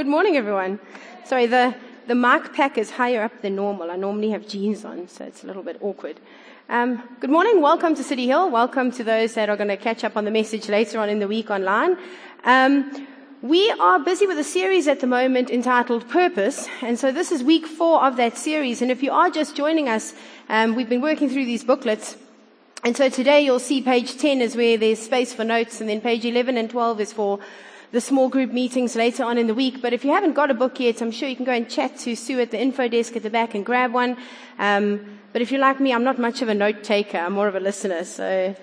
Good morning, everyone. Sorry, the, the mic pack is higher up than normal. I normally have jeans on, so it's a little bit awkward. Um, good morning. Welcome to City Hill. Welcome to those that are going to catch up on the message later on in the week online. Um, we are busy with a series at the moment entitled Purpose, and so this is week four of that series. And if you are just joining us, um, we've been working through these booklets. And so today you'll see page 10 is where there's space for notes, and then page 11 and 12 is for the small group meetings later on in the week. But if you haven't got a book yet, I'm sure you can go and chat to Sue at the info desk at the back and grab one. Um, but if you're like me, I'm not much of a note taker. I'm more of a listener. So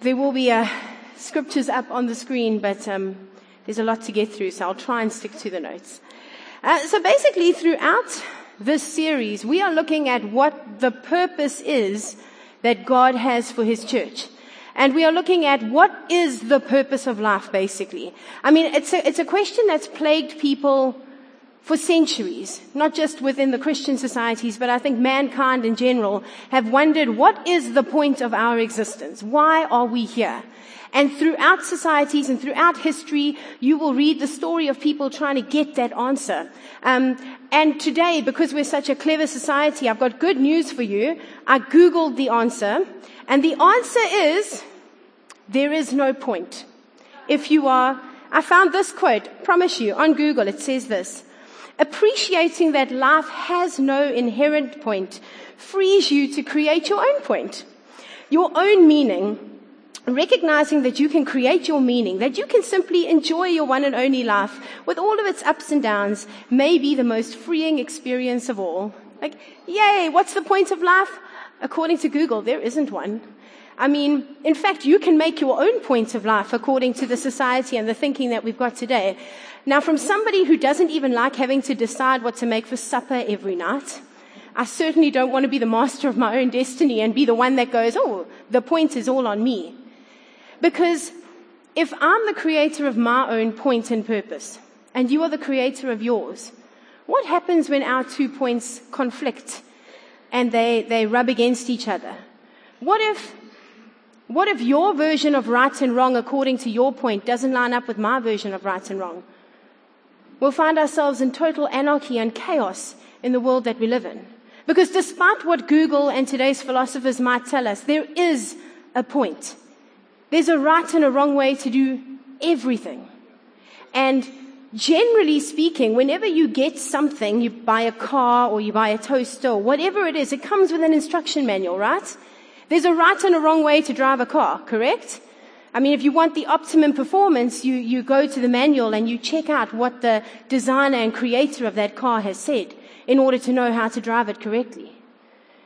there will be uh, scriptures up on the screen, but um, there's a lot to get through. So I'll try and stick to the notes. Uh, so basically, throughout this series, we are looking at what the purpose is that God has for His church. And we are looking at what is the purpose of life, basically. I mean, it's a, it's a question that's plagued people for centuries, not just within the Christian societies, but I think mankind in general have wondered what is the point of our existence? Why are we here? And throughout societies and throughout history, you will read the story of people trying to get that answer. Um, and today, because we're such a clever society, I've got good news for you. I Googled the answer, and the answer is, there is no point. If you are, I found this quote, promise you, on Google, it says this, appreciating that life has no inherent point frees you to create your own point, your own meaning, recognizing that you can create your meaning, that you can simply enjoy your one and only life with all of its ups and downs may be the most freeing experience of all. Like, yay, what's the point of life? According to Google, there isn't one. I mean, in fact, you can make your own point of life according to the society and the thinking that we've got today. Now, from somebody who doesn't even like having to decide what to make for supper every night, I certainly don't want to be the master of my own destiny and be the one that goes, oh, the point is all on me. Because if I'm the creator of my own point and purpose, and you are the creator of yours, what happens when our two points conflict and they, they rub against each other? What if, what if your version of right and wrong according to your point doesn't line up with my version of right and wrong? We'll find ourselves in total anarchy and chaos in the world that we live in. Because despite what Google and today's philosophers might tell us, there is a point. There's a right and a wrong way to do everything. And generally speaking, whenever you get something, you buy a car or you buy a toaster or whatever it is, it comes with an instruction manual, right? There's a right and a wrong way to drive a car, correct? I mean, if you want the optimum performance, you, you go to the manual and you check out what the designer and creator of that car has said in order to know how to drive it correctly.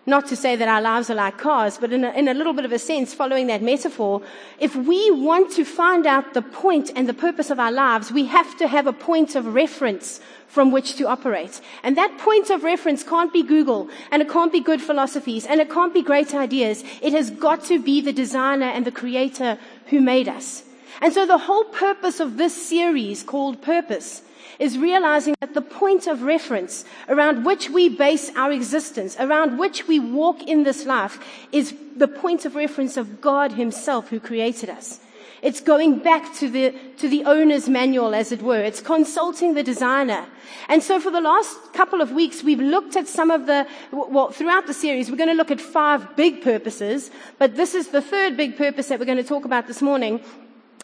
Not to say that our lives are like cars, but in a, in a little bit of a sense, following that metaphor, if we want to find out the point and the purpose of our lives, we have to have a point of reference from which to operate. And that point of reference can't be Google, and it can't be good philosophies, and it can't be great ideas. It has got to be the designer and the creator who made us. And so the whole purpose of this series called Purpose is realizing that the point of reference around which we base our existence, around which we walk in this life, is the point of reference of God Himself who created us. It's going back to the, to the owner's manual, as it were. It's consulting the designer. And so for the last couple of weeks, we've looked at some of the, well, throughout the series, we're going to look at five big purposes, but this is the third big purpose that we're going to talk about this morning.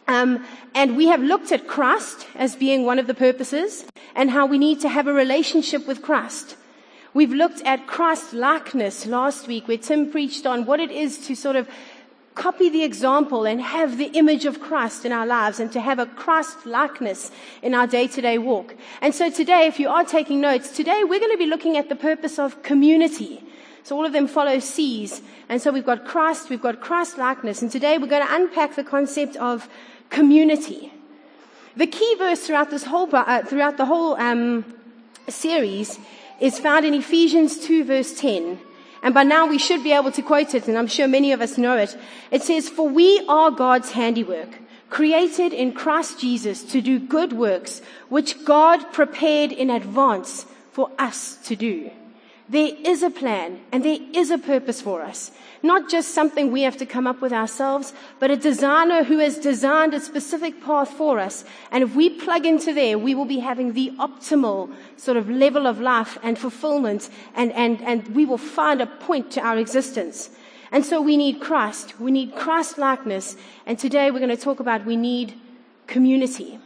Um, and we have looked at Christ as being one of the purposes and how we need to have a relationship with Christ. We've looked at Christ likeness last week where Tim preached on what it is to sort of copy the example and have the image of Christ in our lives and to have a Christ likeness in our day to day walk. And so today, if you are taking notes, today we're going to be looking at the purpose of community. So all of them follow C's. And so we've got Christ, we've got Christ likeness. And today we're going to unpack the concept of community. The key verse throughout this whole, uh, throughout the whole um, series is found in Ephesians 2 verse 10. And by now we should be able to quote it, and I'm sure many of us know it. It says, For we are God's handiwork, created in Christ Jesus to do good works, which God prepared in advance for us to do. There is a plan and there is a purpose for us. Not just something we have to come up with ourselves, but a designer who has designed a specific path for us. And if we plug into there, we will be having the optimal sort of level of life and fulfillment and, and, and we will find a point to our existence. And so we need Christ. We need Christ likeness. And today we're going to talk about we need community.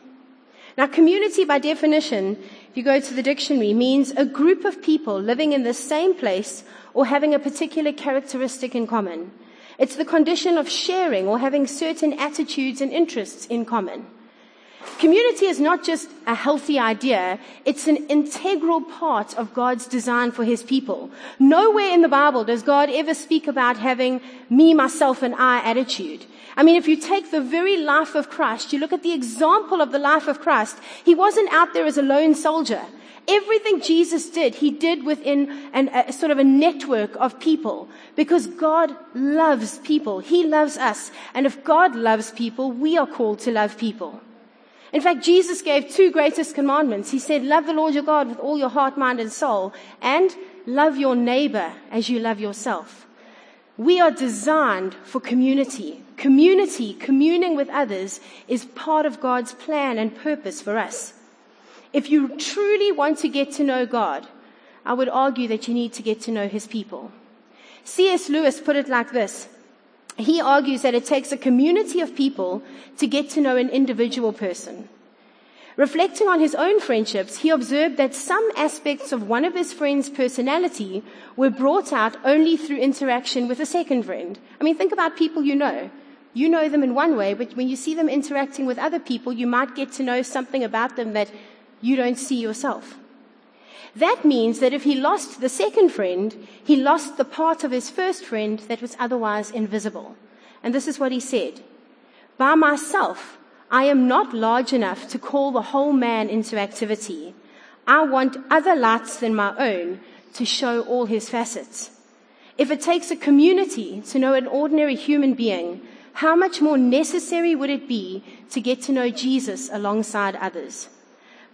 Now community by definition if you go to the dictionary, means a group of people living in the same place or having a particular characteristic in common. It's the condition of sharing or having certain attitudes and interests in common. Community is not just a healthy idea, it's an integral part of God's design for His people. Nowhere in the Bible does God ever speak about having me, myself, and I attitude. I mean, if you take the very life of Christ, you look at the example of the life of Christ, He wasn't out there as a lone soldier. Everything Jesus did, He did within an, a sort of a network of people because God loves people. He loves us. And if God loves people, we are called to love people. In fact, Jesus gave two greatest commandments. He said, love the Lord your God with all your heart, mind, and soul, and love your neighbor as you love yourself. We are designed for community. Community, communing with others, is part of God's plan and purpose for us. If you truly want to get to know God, I would argue that you need to get to know His people. C.S. Lewis put it like this he argues that it takes a community of people to get to know an individual person. Reflecting on his own friendships, he observed that some aspects of one of his friend's personality were brought out only through interaction with a second friend. I mean, think about people you know. You know them in one way, but when you see them interacting with other people, you might get to know something about them that you don't see yourself. That means that if he lost the second friend, he lost the part of his first friend that was otherwise invisible. And this is what he said. By myself, I am not large enough to call the whole man into activity. I want other lights than my own to show all his facets. If it takes a community to know an ordinary human being, how much more necessary would it be to get to know Jesus alongside others?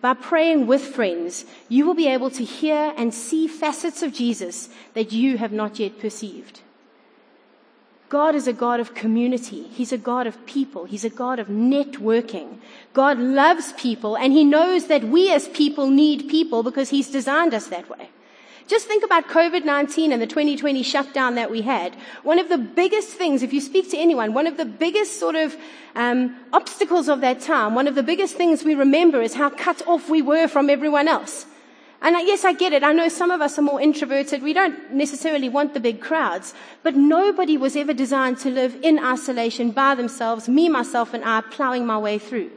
By praying with friends, you will be able to hear and see facets of Jesus that you have not yet perceived. God is a God of community. He's a God of people. He's a God of networking. God loves people and He knows that we as people need people because He's designed us that way. Just think about COVID-19 and the 2020 shutdown that we had. One of the biggest things, if you speak to anyone, one of the biggest sort of um, obstacles of that time, one of the biggest things we remember is how cut off we were from everyone else. And yes, I get it. I know some of us are more introverted. We don't necessarily want the big crowds, but nobody was ever designed to live in isolation by themselves, me, myself, and I plowing my way through.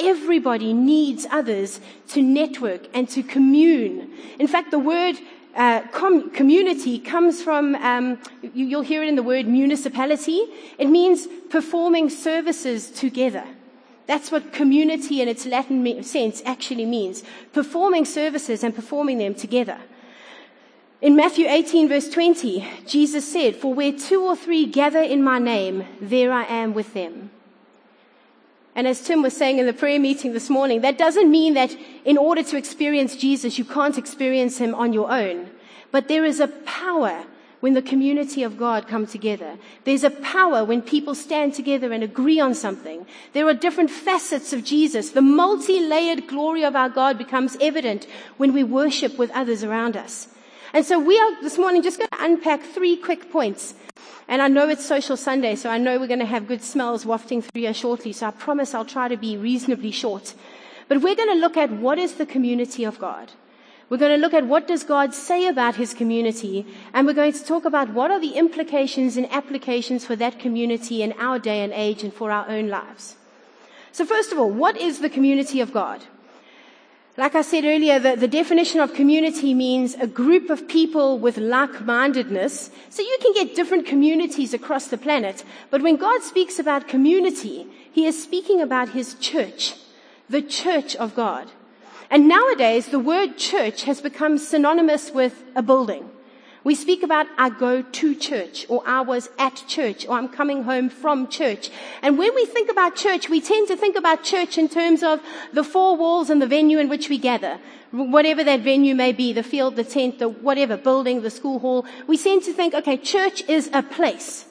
Everybody needs others to network and to commune. In fact, the word uh, com- community comes from, um, you, will hear it in the word municipality. It means performing services together. That's what community in its Latin sense actually means. Performing services and performing them together. In Matthew 18 verse 20, Jesus said, For where two or three gather in my name, there I am with them. And as Tim was saying in the prayer meeting this morning, that doesn't mean that in order to experience Jesus, you can't experience him on your own. But there is a power when the community of God come together. There's a power when people stand together and agree on something. There are different facets of Jesus. The multi-layered glory of our God becomes evident when we worship with others around us. And so we are this morning just going to unpack three quick points and I know it's Social Sunday, so I know we're going to have good smells wafting through here shortly, so I promise I'll try to be reasonably short. But we're going to look at what is the community of God. We're going to look at what does God say about his community, and we're going to talk about what are the implications and applications for that community in our day and age and for our own lives. So first of all, what is the community of God? Like I said earlier, the, the, definition of community means a group of people with like-mindedness. So you can get different communities across the planet. But when God speaks about community, He is speaking about His church, the church of God. And nowadays, the word church has become synonymous with a building. We speak about I go to church or I was at church or I'm coming home from church. And when we think about church, we tend to think about church in terms of the four walls and the venue in which we gather. Whatever that venue may be, the field, the tent, the whatever building, the school hall. We tend to think, okay, church is a place.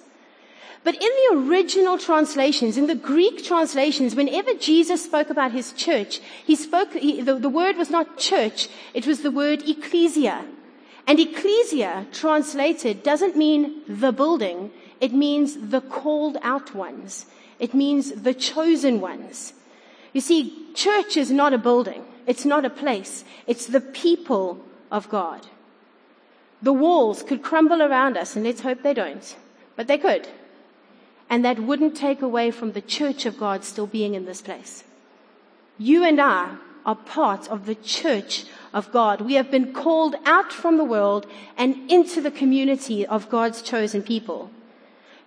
But in the original translations, in the Greek translations, whenever Jesus spoke about his church, he spoke, he, the, the word was not church, it was the word ecclesia. And ecclesia translated doesn't mean the building. It means the called out ones. It means the chosen ones. You see, church is not a building. It's not a place. It's the people of God. The walls could crumble around us, and let's hope they don't, but they could. And that wouldn't take away from the church of God still being in this place. You and I are part of the church of God. We have been called out from the world and into the community of God's chosen people.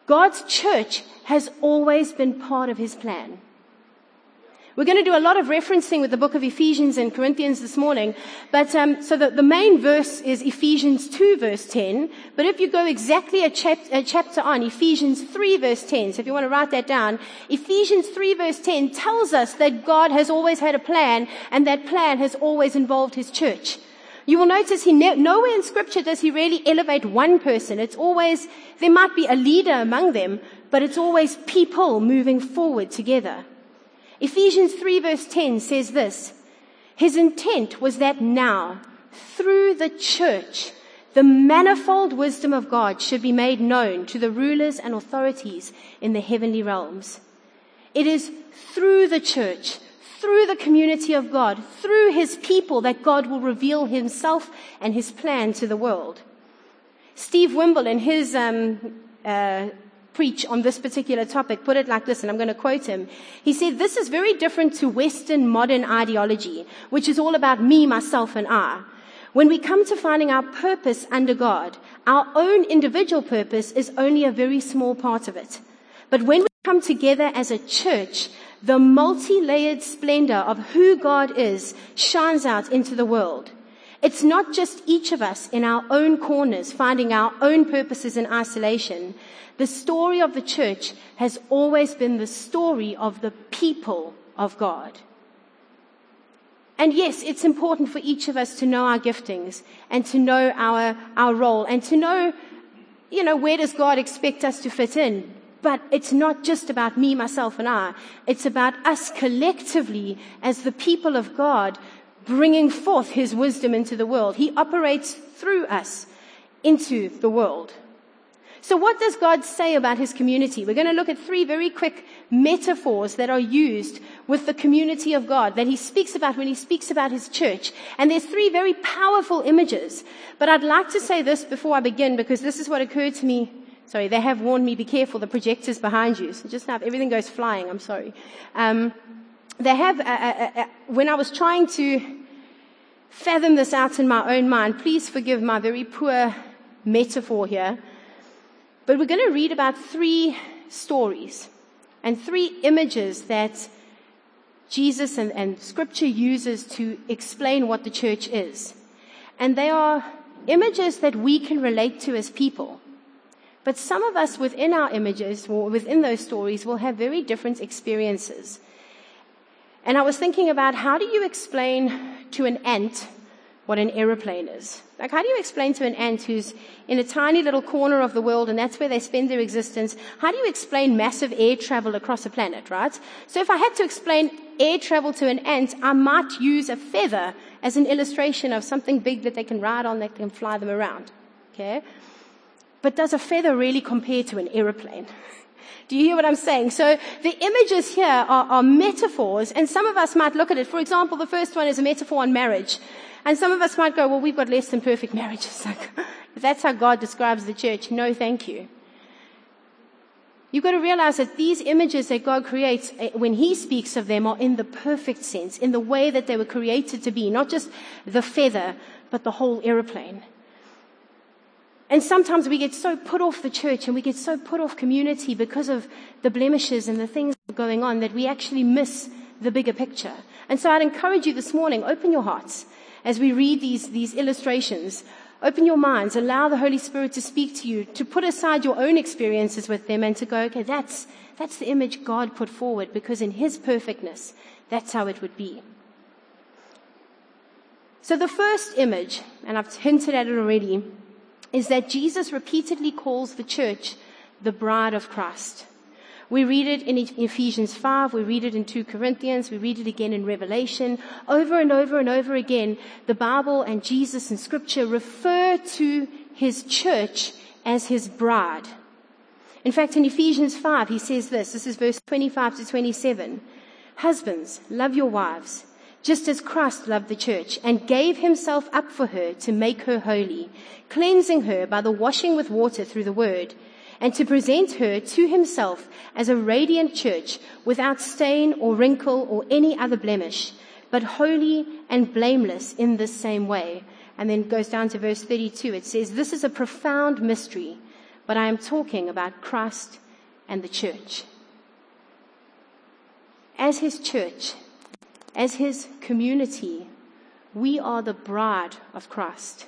God's church has always been part of his plan. We're going to do a lot of referencing with the book of Ephesians and Corinthians this morning. But um, so the, the main verse is Ephesians 2 verse 10. But if you go exactly a, chap- a chapter on, Ephesians 3 verse 10. So if you want to write that down, Ephesians 3 verse 10 tells us that God has always had a plan and that plan has always involved his church. You will notice he ne- nowhere in scripture does he really elevate one person. It's always, there might be a leader among them, but it's always people moving forward together. Ephesians 3 verse 10 says this, His intent was that now, through the church, the manifold wisdom of God should be made known to the rulers and authorities in the heavenly realms. It is through the church, through the community of God, through His people that God will reveal Himself and His plan to the world. Steve Wimble in his um, uh, preach on this particular topic put it like this, and I'm going to quote him. He said, this is very different to Western modern ideology, which is all about me, myself, and I. When we come to finding our purpose under God, our own individual purpose is only a very small part of it. But when we come together as a church, the multi-layered splendor of who God is shines out into the world. It's not just each of us in our own corners finding our own purposes in isolation. The story of the church has always been the story of the people of God. And yes, it's important for each of us to know our giftings and to know our, our role and to know, you know, where does God expect us to fit in? But it's not just about me, myself, and I. It's about us collectively as the people of God bringing forth His wisdom into the world. He operates through us into the world. So what does God say about his community? We're going to look at three very quick metaphors that are used with the community of God that he speaks about when he speaks about his church. And there's three very powerful images. But I'd like to say this before I begin because this is what occurred to me. Sorry, they have warned me, be careful, the projector's behind you. So just now, everything goes flying, I'm sorry. Um, they have, uh, uh, uh, when I was trying to fathom this out in my own mind, please forgive my very poor metaphor here. But we're going to read about three stories and three images that Jesus and, and scripture uses to explain what the church is. And they are images that we can relate to as people. But some of us within our images or within those stories will have very different experiences. And I was thinking about how do you explain to an ant what an aeroplane is. Like, how do you explain to an ant who's in a tiny little corner of the world and that's where they spend their existence? How do you explain massive air travel across a planet, right? So if I had to explain air travel to an ant, I might use a feather as an illustration of something big that they can ride on that can fly them around. Okay? But does a feather really compare to an aeroplane? Do you hear what I'm saying? So the images here are, are, metaphors, and some of us might look at it. For example, the first one is a metaphor on marriage. And some of us might go, well, we've got less than perfect marriages. Like, that's how God describes the church, no thank you. You've got to realize that these images that God creates, eh, when He speaks of them, are in the perfect sense, in the way that they were created to be, not just the feather, but the whole aeroplane. And sometimes we get so put off the church and we get so put off community because of the blemishes and the things going on that we actually miss the bigger picture. And so I'd encourage you this morning, open your hearts as we read these, these illustrations Open your minds. Allow the Holy Spirit to speak to you, to put aside your own experiences with them and to go, okay, that's, that's the image God put forward because in His perfectness, that's how it would be. So the first image, and I've hinted at it already, is that Jesus repeatedly calls the church the bride of Christ. We read it in Ephesians 5, we read it in 2 Corinthians, we read it again in Revelation. Over and over and over again, the Bible and Jesus and scripture refer to his church as his bride. In fact, in Ephesians 5, he says this, this is verse 25 to 27. Husbands, love your wives, just as Christ loved the church and gave himself up for her to make her holy, cleansing her by the washing with water through the word and to present her to himself as a radiant church without stain or wrinkle or any other blemish, but holy and blameless in this same way. And then goes down to verse 32. It says, this is a profound mystery, but I am talking about Christ and the church. As his church, as his community, we are the bride of Christ.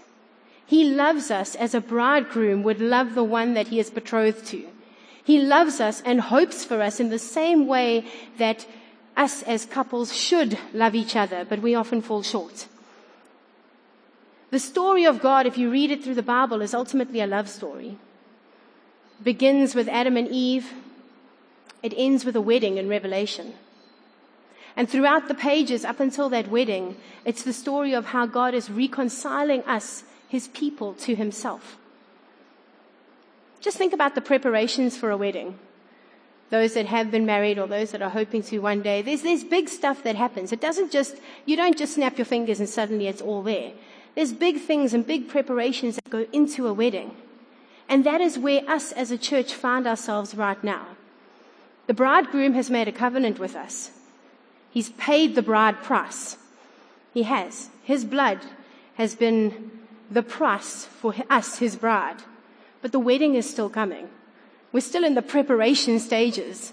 He loves us as a bridegroom would love the one that he is betrothed to. He loves us and hopes for us in the same way that us as couples should love each other, but we often fall short. The story of God, if you read it through the Bible, is ultimately a love story. It begins with Adam and Eve. It ends with a wedding in Revelation. And throughout the pages up until that wedding, it's the story of how God is reconciling us his people to himself. Just think about the preparations for a wedding. Those that have been married or those that are hoping to one day. There's, there's big stuff that happens. It doesn't just, you don't just snap your fingers and suddenly it's all there. There's big things and big preparations that go into a wedding. And that is where us as a church find ourselves right now. The bridegroom has made a covenant with us. He's paid the bride price. He has. His blood has been the price for us, his bride. But the wedding is still coming. We're still in the preparation stages.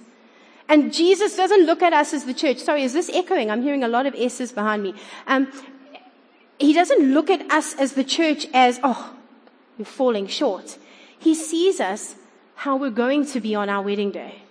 And Jesus doesn't look at us as the church. Sorry, is this echoing? I'm hearing a lot of S's behind me. Um, he doesn't look at us as the church as, oh, we're falling short. He sees us how we're going to be on our wedding day.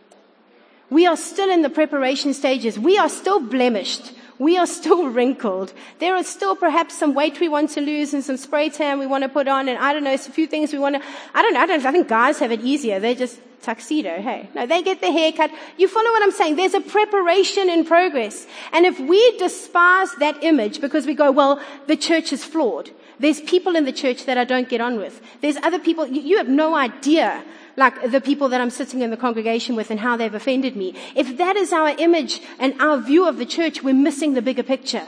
We are still in the preparation stages. We are still blemished we are still wrinkled. There are still perhaps some weight we want to lose and some spray tan we want to put on and I don't know, it's a few things we want to, I don't know, I don't I think guys have it easier. They're just tuxedo, hey. No, they get the haircut. You follow what I'm saying? There's a preparation in progress. And if we despise that image because we go, well, the church is flawed. There's people in the church that I don't get on with. There's other people, you have no idea like the people that I'm sitting in the congregation with and how they've offended me. If that is our image and our view of the church, we're missing the bigger picture.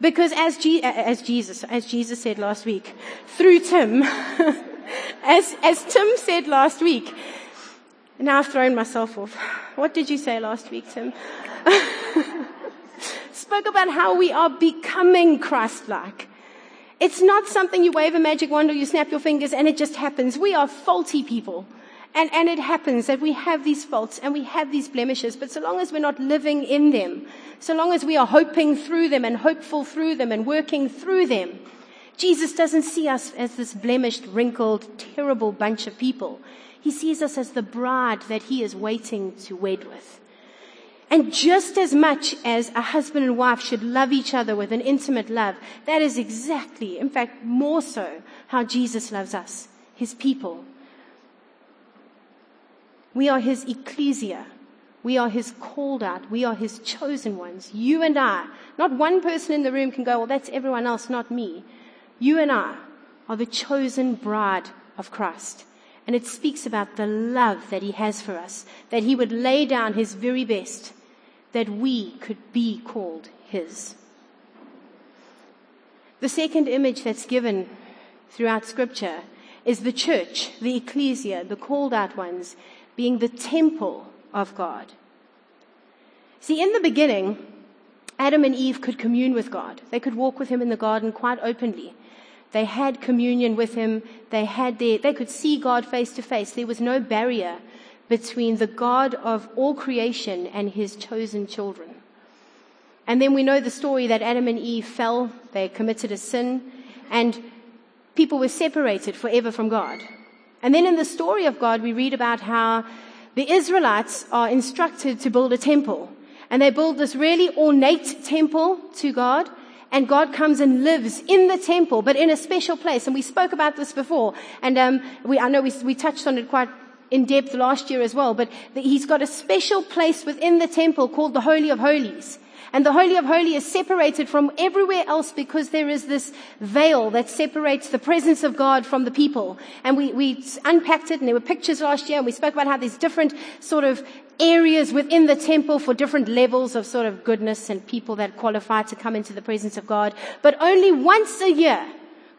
Because as, G- as Jesus, as Jesus said last week, through Tim, as, as Tim said last week, now I've thrown myself off. What did you say last week, Tim? Spoke about how we are becoming Christ-like. It's not something you wave a magic wand or you snap your fingers and it just happens. We are faulty people. And, and it happens that we have these faults and we have these blemishes, but so long as we're not living in them, so long as we are hoping through them and hopeful through them and working through them, Jesus doesn't see us as this blemished, wrinkled, terrible bunch of people. He sees us as the bride that he is waiting to wed with. And just as much as a husband and wife should love each other with an intimate love, that is exactly, in fact, more so how Jesus loves us, his people. We are his ecclesia. We are his called out. We are his chosen ones. You and I. Not one person in the room can go, well, that's everyone else, not me. You and I are the chosen bride of Christ. And it speaks about the love that he has for us, that he would lay down his very best, that we could be called his. The second image that's given throughout scripture is the church, the ecclesia, the called out ones, being the temple of God. See, in the beginning, Adam and Eve could commune with God. They could walk with him in the garden quite openly. They had communion with him. They had their, they could see God face to face. There was no barrier between the God of all creation and his chosen children. And then we know the story that Adam and Eve fell. They committed a sin and people were separated forever from God. And then in the story of God, we read about how the Israelites are instructed to build a temple. And they build this really ornate temple to God. And God comes and lives in the temple, but in a special place. And we spoke about this before. And um, we, I know we, we touched on it quite in depth last year as well. But he's got a special place within the temple called the Holy of Holies. And the Holy of Holies is separated from everywhere else because there is this veil that separates the presence of God from the people. And we, we unpacked it and there were pictures last year and we spoke about how there's different sort of areas within the temple for different levels of sort of goodness and people that qualify to come into the presence of God. But only once a year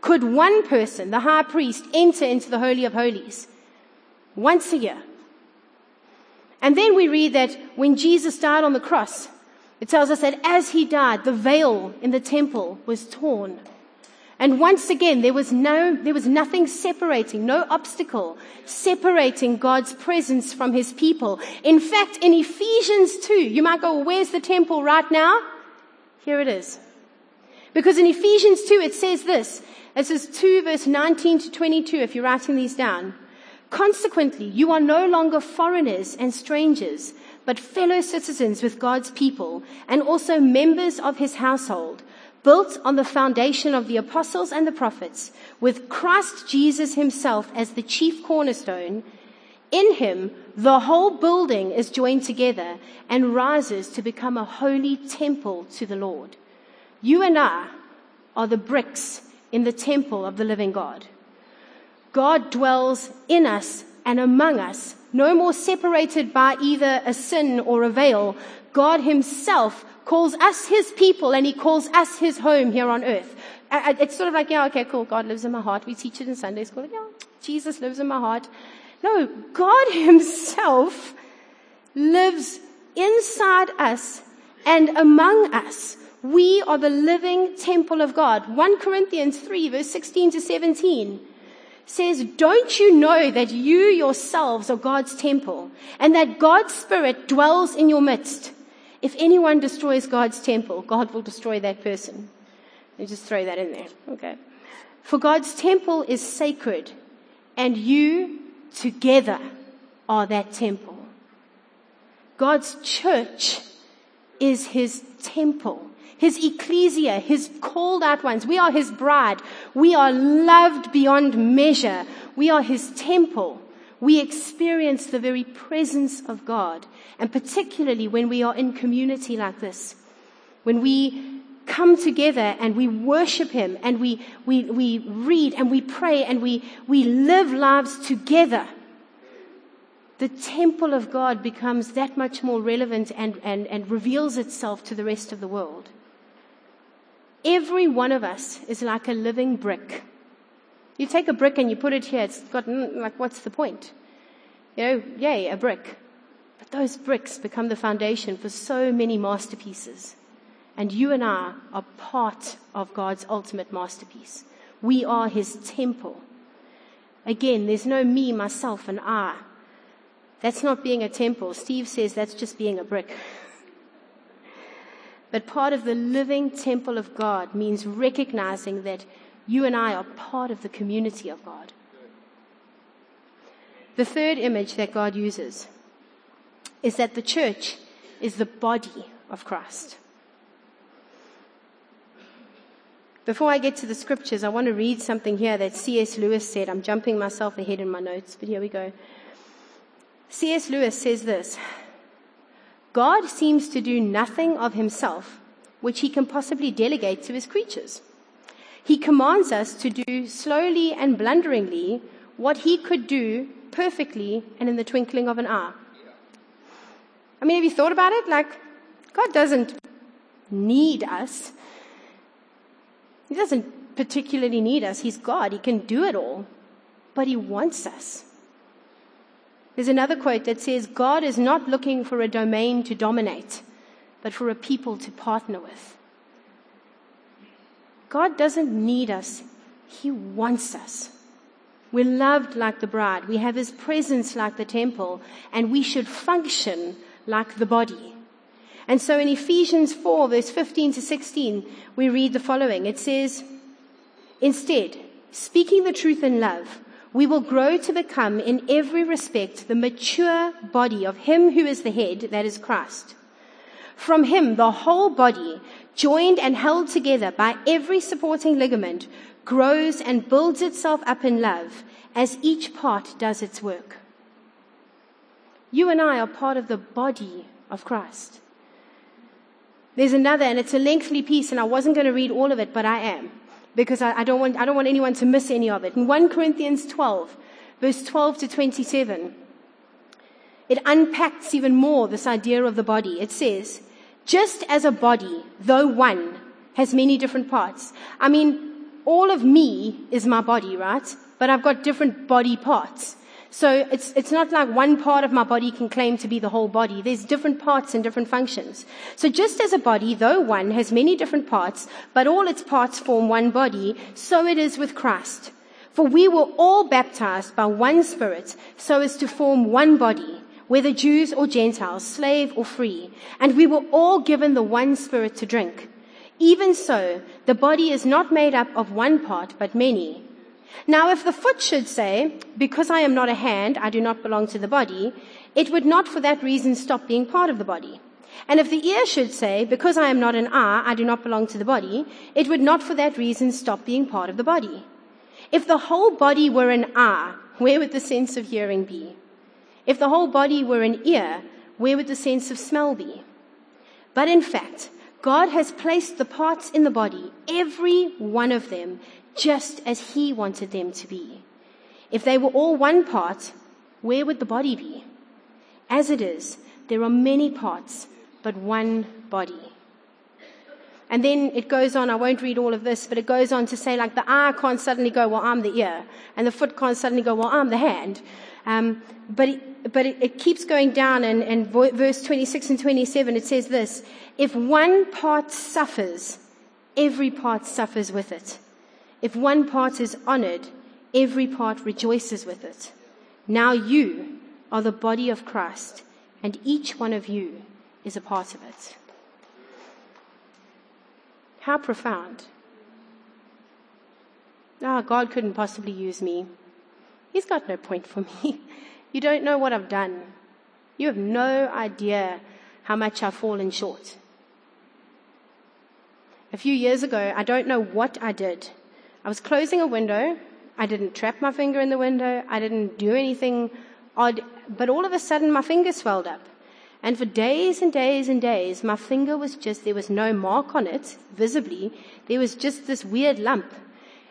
could one person, the high priest, enter into the Holy of Holies. Once a year. And then we read that when Jesus died on the cross, it tells us that as he died, the veil in the temple was torn. And once again, there was no, there was nothing separating, no obstacle separating God's presence from his people. In fact, in Ephesians 2, you might go, well, where's the temple right now? Here it is. Because in Ephesians 2, it says this. It says 2 verse 19 to 22, if you're writing these down. Consequently, you are no longer foreigners and strangers, but fellow citizens with God's people and also members of his household, built on the foundation of the apostles and the prophets, with Christ Jesus himself as the chief cornerstone. In him, the whole building is joined together and rises to become a holy temple to the Lord. You and I are the bricks in the temple of the living God. God dwells in us and among us no more separated by either a sin or a veil. God himself calls us his people and he calls us his home here on earth. It's sort of like, yeah, okay, cool. God lives in my heart. We teach it in Sunday school. Yeah, Jesus lives in my heart. No, God himself lives inside us and among us. We are the living temple of God. 1 Corinthians 3 verse 16 to 17 says, don't you know that you yourselves are God's temple and that God's spirit dwells in your midst? If anyone destroys God's temple, God will destroy that person. You just throw that in there. Okay. For God's temple is sacred and you together are that temple. God's church is his temple his ecclesia, his called out ones. We are his bride. We are loved beyond measure. We are his temple. We experience the very presence of God. And particularly when we are in community like this, when we come together and we worship him and we, we, we read and we pray and we, we live lives together the temple of God becomes that much more relevant and, and, and reveals itself to the rest of the world. Every one of us is like a living brick. You take a brick and you put it here, it's got, mm, like, what's the point? You know, yay, a brick. But those bricks become the foundation for so many masterpieces. And you and I are part of God's ultimate masterpiece. We are His temple. Again, there's no me, myself, and I. That's not being a temple. Steve says that's just being a brick. But part of the living temple of God means recognizing that you and I are part of the community of God. The third image that God uses is that the church is the body of Christ. Before I get to the scriptures, I want to read something here that C.S. Lewis said. I'm jumping myself ahead in my notes, but here we go. C.S. Lewis says this God seems to do nothing of himself which he can possibly delegate to his creatures. He commands us to do slowly and blunderingly what he could do perfectly and in the twinkling of an eye. I mean, have you thought about it? Like, God doesn't need us. He doesn't particularly need us. He's God. He can do it all. But He wants us. There's another quote that says, God is not looking for a domain to dominate, but for a people to partner with. God doesn't need us. He wants us. We're loved like the bride. We have His presence like the temple and we should function like the body. And so in Ephesians 4 verse 15 to 16, we read the following. It says, instead, speaking the truth in love, we will grow to become in every respect the mature body of Him who is the head, that is Christ. From Him, the whole body, joined and held together by every supporting ligament, grows and builds itself up in love as each part does its work. You and I are part of the body of Christ. There's another, and it's a lengthy piece, and I wasn't going to read all of it, but I am because I, I, don't want, I don't want anyone to miss any of it. In 1 Corinthians 12, verse 12 to 27, it unpacks even more this idea of the body. It says, just as a body, though one, has many different parts. I mean, all of me is my body, right? But I've got different body parts. So it's, it's not like one part of my body can claim to be the whole body. There's different parts and different functions. So just as a body, though one has many different parts, but all its parts form one body, so it is with Christ. For we were all baptized by one spirit so as to form one body, whether Jews or Gentiles, slave or free. And we were all given the one spirit to drink. Even so, the body is not made up of one part, but many. Now, if the foot should say, because I am not a hand, I do not belong to the body, it would not for that reason stop being part of the body. And if the ear should say, because I am not an eye, I do not belong to the body, it would not for that reason stop being part of the body. If the whole body were an eye, where would the sense of hearing be? If the whole body were an ear, where would the sense of smell be? But in fact, God has placed the parts in the body, every one of them, just as He wanted them to be. If they were all one part, where would the body be? As it is, there are many parts, but one body. And then it goes on, I won't read all of this, but it goes on to say like the eye can't suddenly go, well, I'm the ear. And the foot can't suddenly go, well, I'm the hand. Um, but it, but it, it, keeps going down and, and verse 26 and 27, it says this, if one part suffers, every part suffers with it. If one part is honored, every part rejoices with it. Now you are the body of Christ, and each one of you is a part of it. How profound. Ah, oh, God couldn't possibly use me. He's got no point for me. You don't know what I've done. You have no idea how much I've fallen short. A few years ago, I don't know what I did, I was closing a window. I didn't trap my finger in the window. I didn't do anything odd. But all of a sudden, my finger swelled up. And for days and days and days, my finger was just, there was no mark on it, visibly. There was just this weird lump.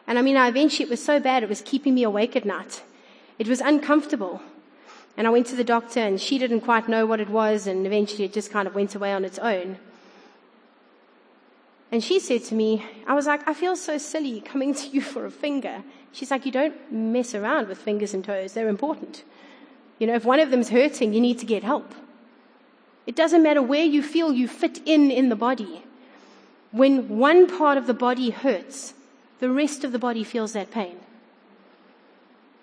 And I mean, I eventually, it was so bad, it was keeping me awake at night. It was uncomfortable. And I went to the doctor and she didn't quite know what it was and eventually it just kind of went away on its own. And she said to me, I was like, I feel so silly coming to you for a finger. She's like, you don't mess around with fingers and toes. They're important. You know, if one of them's hurting, you need to get help. It doesn't matter where you feel you fit in in the body. When one part of the body hurts, the rest of the body feels that pain.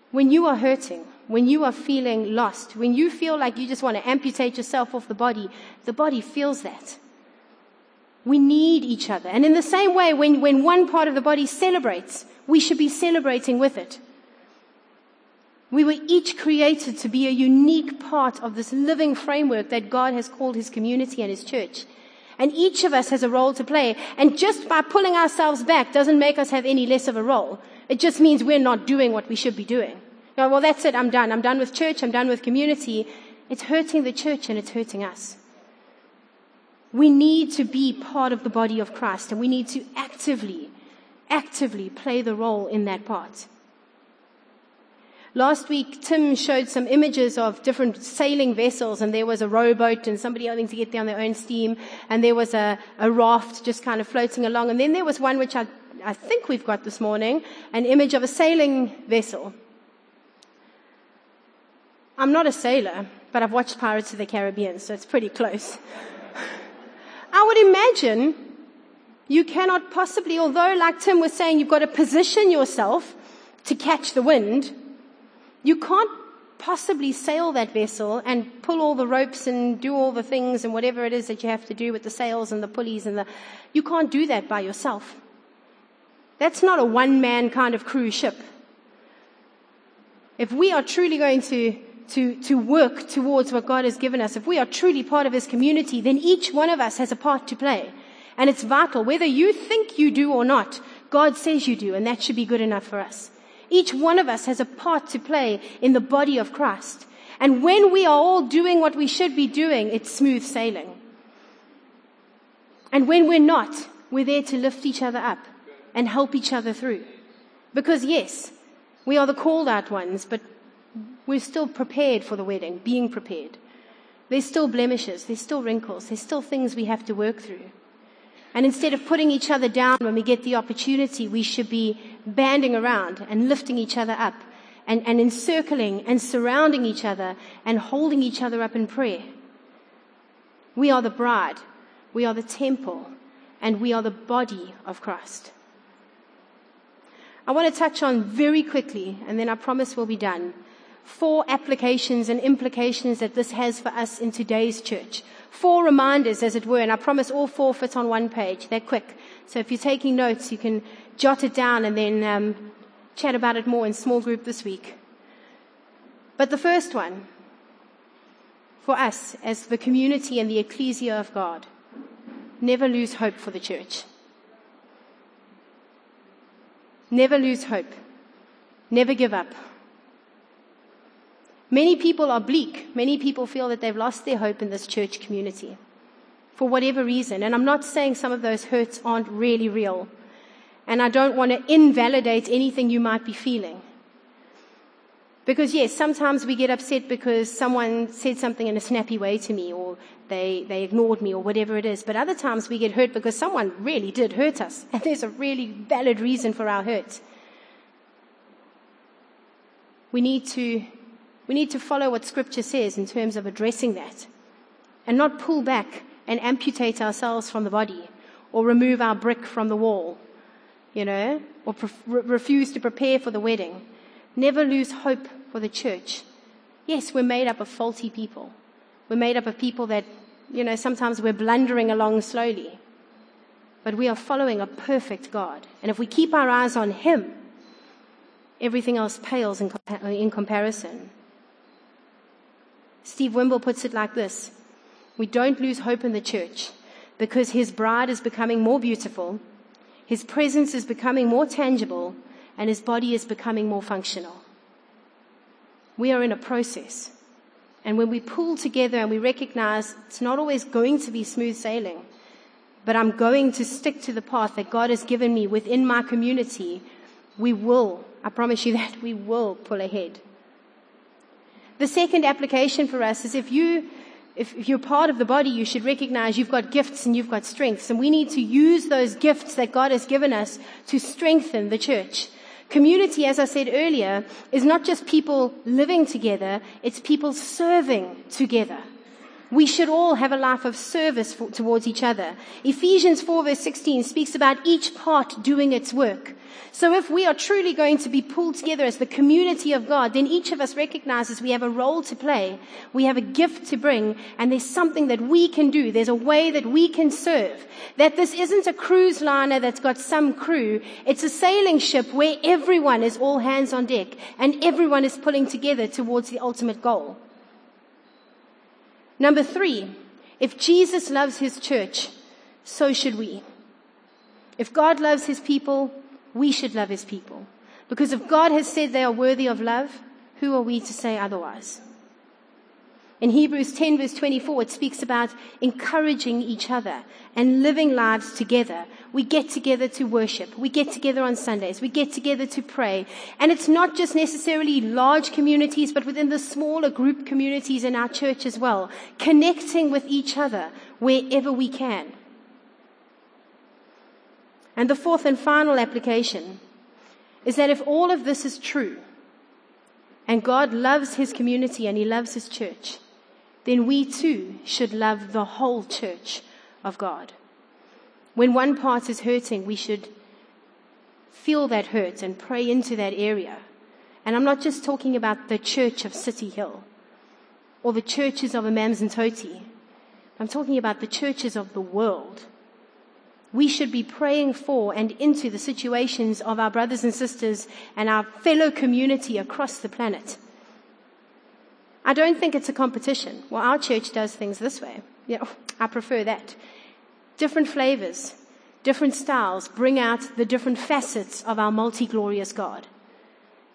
When you are hurting, when you are feeling lost, when you feel like you just want to amputate yourself off the body, the body feels that. We need each other. And in the same way, when, when one part of the body celebrates, we should be celebrating with it. We were each created to be a unique part of this living framework that God has called His community and His church. And each of us has a role to play. And just by pulling ourselves back doesn't make us have any less of a role. It just means we're not doing what we should be doing. well, that's it. I'm done. I'm done with church. I'm done with community. It's hurting the church and it's hurting us. We need to be part of the body of Christ and we need to actively, actively play the role in that part. Last week, Tim showed some images of different sailing vessels, and there was a rowboat and somebody having to get there on their own steam, and there was a, a raft just kind of floating along, and then there was one which I, I think we've got this morning, an image of a sailing vessel. I'm not a sailor, but I've watched Pirates of the Caribbean, so it's pretty close. I would imagine you cannot possibly, although like Tim was saying, you've got to position yourself to catch the wind, you can't possibly sail that vessel and pull all the ropes and do all the things and whatever it is that you have to do with the sails and the pulleys and the, you can't do that by yourself. That's not a one man kind of cruise ship. If we are truly going to, to, to work towards what God has given us, if we are truly part of His community, then each one of us has a part to play. And it's vital, whether you think you do or not, God says you do, and that should be good enough for us. Each one of us has a part to play in the body of Christ. And when we are all doing what we should be doing, it's smooth sailing. And when we're not, we're there to lift each other up and help each other through. Because yes, we are the called out ones, but we're still prepared for the wedding, being prepared. There's still blemishes, there's still wrinkles, there's still things we have to work through. And instead of putting each other down when we get the opportunity, we should be banding around and lifting each other up and, and encircling and surrounding each other and holding each other up in prayer. We are the bride. We are the temple and we are the body of Christ. I want to touch on very quickly, and then I promise we'll be done, four applications and implications that this has for us in today's church. Four reminders, as it were, and I promise all four fit on one page. They're quick. So if you're taking notes, you can jot it down and then um, chat about it more in small group this week. But the first one, for us as the community and the ecclesia of God, never lose hope for the church. Never lose hope. Never give up. Many people are bleak. Many people feel that they've lost their hope in this church community for whatever reason. And I'm not saying some of those hurts aren't really real. And I don't want to invalidate anything you might be feeling. Because yes, sometimes we get upset because someone said something in a snappy way to me or they, they ignored me or whatever it is. But other times we get hurt because someone really did hurt us. And there's a really valid reason for our hurt. We need to, we need to follow what scripture says in terms of addressing that and not pull back and amputate ourselves from the body or remove our brick from the wall, you know, or pre- refuse to prepare for the wedding. Never lose hope for the church. Yes, we're made up of faulty people. We're made up of people that, you know, sometimes we're blundering along slowly. But we are following a perfect God. And if we keep our eyes on Him, everything else pales in, in comparison. Steve Wimble puts it like this. We don't lose hope in the church because His bride is becoming more beautiful, His presence is becoming more tangible, and His body is becoming more functional. We are in a process. And when we pull together and we recognize it's not always going to be smooth sailing, but I'm going to stick to the path that God has given me within my community, we will, I promise you that, we will pull ahead. The second application for us is if you, if you're part of the body, you should recognize you've got gifts and you've got strengths, and we need to use those gifts that God has given us to strengthen the church. Community, as I said earlier, is not just people living together, it's people serving together. We should all have a life of service for, towards each other. Ephesians 4 verse 16 speaks about each part doing its work. So if we are truly going to be pulled together as the community of God, then each of us recognizes we have a role to play. We have a gift to bring and there's something that we can do. There's a way that we can serve. That this isn't a cruise liner that's got some crew. It's a sailing ship where everyone is all hands on deck and everyone is pulling together towards the ultimate goal. Number three, if Jesus loves his church, so should we. If God loves his people, we should love his people. Because if God has said they are worthy of love, who are we to say otherwise? In Hebrews 10 verse 24, it speaks about encouraging each other and living lives together. We get together to worship. We get together on Sundays. We get together to pray. And it's not just necessarily large communities, but within the smaller group communities in our church as well. Connecting with each other wherever we can. And the fourth and final application is that if all of this is true, and God loves His community and He loves His church, then we too should love the whole church of God. When one part is hurting, we should feel that hurt and pray into that area. And I'm not just talking about the church of City Hill or the churches of Amanzimtoti. I'm talking about the churches of the world we should be praying for and into the situations of our brothers and sisters and our fellow community across the planet. I don't think it's a competition. Well, our church does things this way. Yeah, I prefer that. Different flavors, different styles bring out the different facets of our multi-glorious God.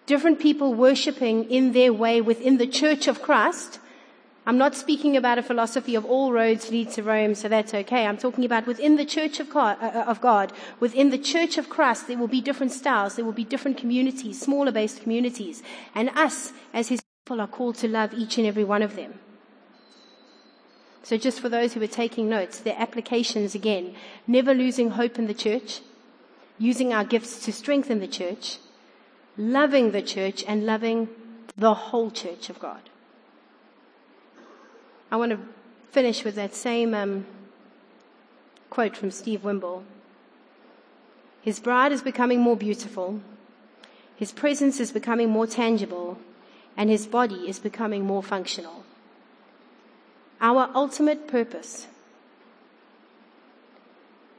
Different people worshiping in their way within the church of Christ I'm not speaking about a philosophy of all roads lead to Rome, so that's okay. I'm talking about within the church of God, uh, of God, within the church of Christ, there will be different styles, there will be different communities, smaller based communities, and us as His people are called to love each and every one of them. So just for those who are taking notes, their applications again, never losing hope in the church, using our gifts to strengthen the church, loving the church and loving the whole church of God. I want to finish with that same um, quote from Steve Wimble. His bride is becoming more beautiful, his presence is becoming more tangible, and his body is becoming more functional. Our ultimate purpose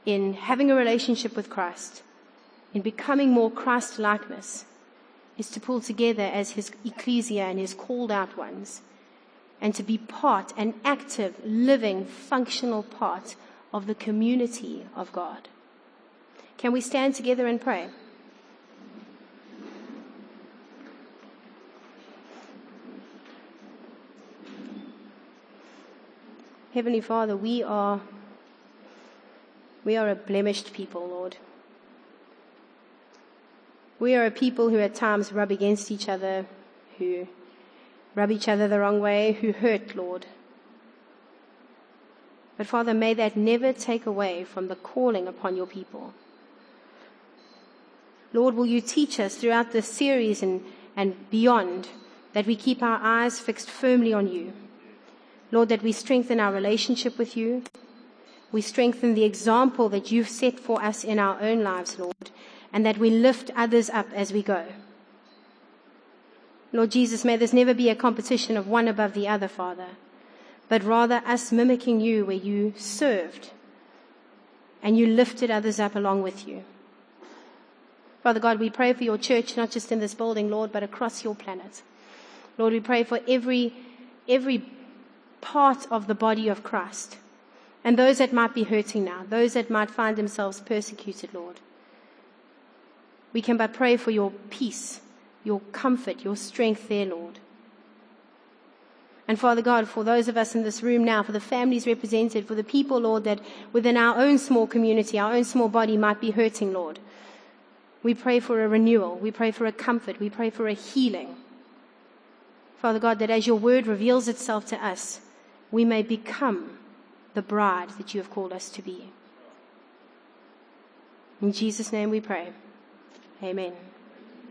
in having a relationship with Christ, in becoming more Christ likeness, is to pull together as his ecclesia and his called out ones and to be part, an active, living, functional part of the community of God. Can we stand together and pray? Heavenly Father, we are we are a blemished people, Lord. We are a people who at times rub against each other, who rub each other the wrong way, who hurt, Lord. But Father, may that never take away from the calling upon your people. Lord, will you teach us throughout this series and, and beyond that we keep our eyes fixed firmly on you. Lord, that we strengthen our relationship with you. We strengthen the example that you've set for us in our own lives, Lord, and that we lift others up as we go. Lord Jesus, may this never be a competition of one above the other, Father, but rather us mimicking you where you served and you lifted others up along with you. Father God, we pray for your church, not just in this building, Lord, but across your planet. Lord, we pray for every, every part of the body of Christ and those that might be hurting now, those that might find themselves persecuted, Lord. We can but pray for your peace your comfort, your strength there, Lord. And Father God, for those of us in this room now, for the families represented, for the people, Lord, that within our own small community, our own small body might be hurting, Lord. We pray for a renewal. We pray for a comfort. We pray for a healing. Father God, that as your word reveals itself to us, we may become the bride that you have called us to be. In Jesus' name we pray. Amen.